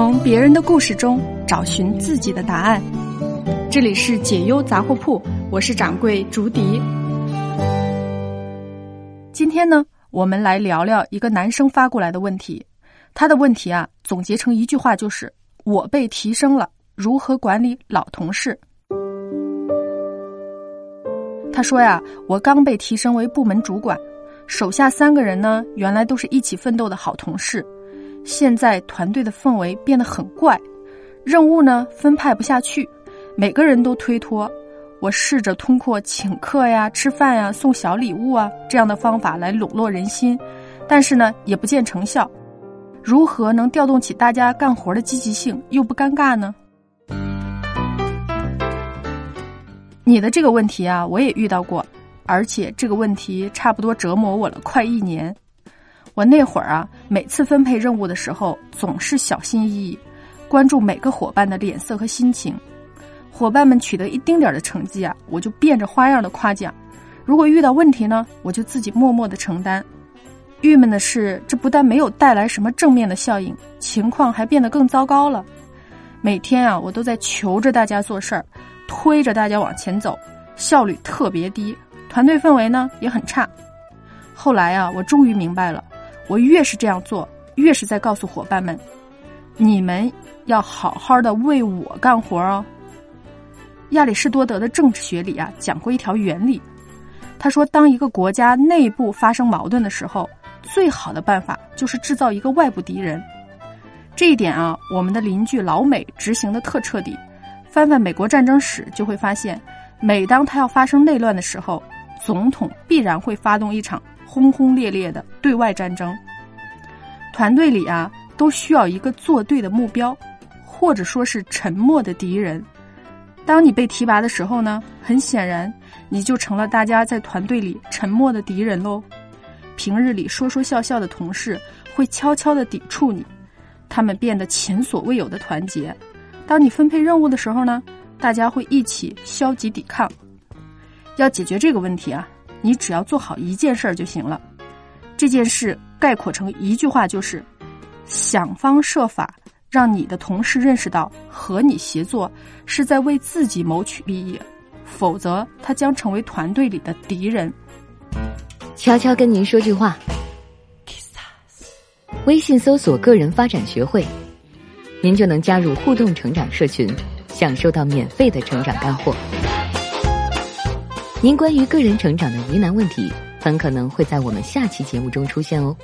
从别人的故事中找寻自己的答案。这里是解忧杂货铺，我是掌柜竹笛。今天呢，我们来聊聊一个男生发过来的问题。他的问题啊，总结成一句话就是：“我被提升了，如何管理老同事？”他说呀，我刚被提升为部门主管，手下三个人呢，原来都是一起奋斗的好同事。现在团队的氛围变得很怪，任务呢分派不下去，每个人都推脱。我试着通过请客呀、吃饭呀、送小礼物啊这样的方法来笼络人心，但是呢也不见成效。如何能调动起大家干活的积极性又不尴尬呢？你的这个问题啊，我也遇到过，而且这个问题差不多折磨我了快一年。我那会儿啊，每次分配任务的时候，总是小心翼翼，关注每个伙伴的脸色和心情。伙伴们取得一丁点的成绩啊，我就变着花样的夸奖；如果遇到问题呢，我就自己默默的承担。郁闷的是，这不但没有带来什么正面的效应，情况还变得更糟糕了。每天啊，我都在求着大家做事儿，推着大家往前走，效率特别低，团队氛围呢也很差。后来啊，我终于明白了。我越是这样做，越是在告诉伙伴们，你们要好好的为我干活哦。亚里士多德的政治学里啊，讲过一条原理，他说，当一个国家内部发生矛盾的时候，最好的办法就是制造一个外部敌人。这一点啊，我们的邻居老美执行的特彻底。翻翻美国战争史，就会发现，每当他要发生内乱的时候，总统必然会发动一场。轰轰烈烈的对外战争，团队里啊都需要一个做对的目标，或者说是沉默的敌人。当你被提拔的时候呢，很显然你就成了大家在团队里沉默的敌人喽。平日里说说笑笑的同事会悄悄的抵触你，他们变得前所未有的团结。当你分配任务的时候呢，大家会一起消极抵抗。要解决这个问题啊。你只要做好一件事儿就行了，这件事概括成一句话就是：想方设法让你的同事认识到和你协作是在为自己谋取利益，否则他将成为团队里的敌人。悄悄跟您说句话，微信搜索“个人发展学会”，您就能加入互动成长社群，享受到免费的成长干货。您关于个人成长的疑难问题，很可能会在我们下期节目中出现哦。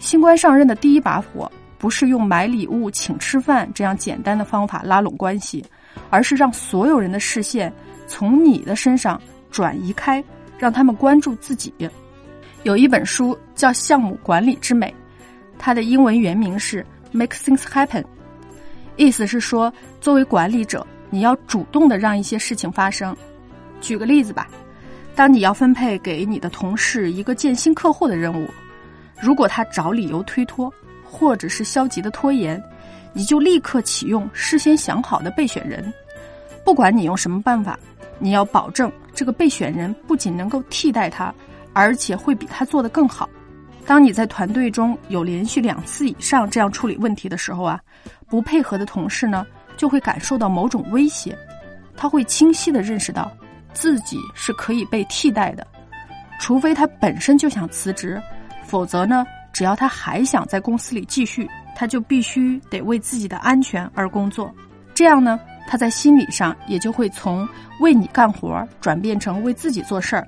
新官上任的第一把火，不是用买礼物、请吃饭这样简单的方法拉拢关系，而是让所有人的视线从你的身上转移开，让他们关注自己。有一本书叫《项目管理之美》，它的英文原名是《Make Things Happen》。意思是说，作为管理者，你要主动的让一些事情发生。举个例子吧，当你要分配给你的同事一个见新客户的任务，如果他找理由推脱，或者是消极的拖延，你就立刻启用事先想好的备选人。不管你用什么办法，你要保证这个备选人不仅能够替代他，而且会比他做得更好。当你在团队中有连续两次以上这样处理问题的时候啊。不配合的同事呢，就会感受到某种威胁，他会清晰的认识到自己是可以被替代的，除非他本身就想辞职，否则呢，只要他还想在公司里继续，他就必须得为自己的安全而工作。这样呢，他在心理上也就会从为你干活转变成为自己做事儿。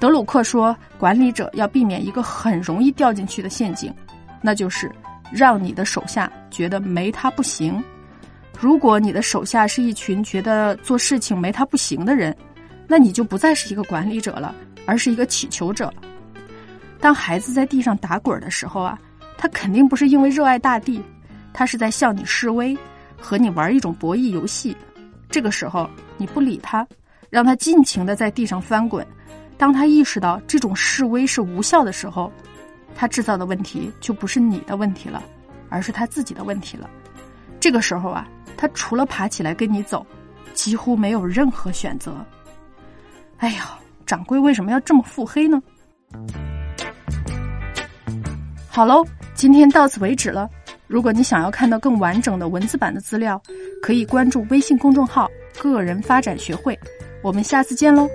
德鲁克说，管理者要避免一个很容易掉进去的陷阱，那就是。让你的手下觉得没他不行。如果你的手下是一群觉得做事情没他不行的人，那你就不再是一个管理者了，而是一个乞求者。当孩子在地上打滚的时候啊，他肯定不是因为热爱大地，他是在向你示威，和你玩一种博弈游戏。这个时候你不理他，让他尽情的在地上翻滚。当他意识到这种示威是无效的时候，他制造的问题就不是你的问题了，而是他自己的问题了。这个时候啊，他除了爬起来跟你走，几乎没有任何选择。哎呀，掌柜为什么要这么腹黑呢？好喽，今天到此为止了。如果你想要看到更完整的文字版的资料，可以关注微信公众号“个人发展学会”。我们下次见喽。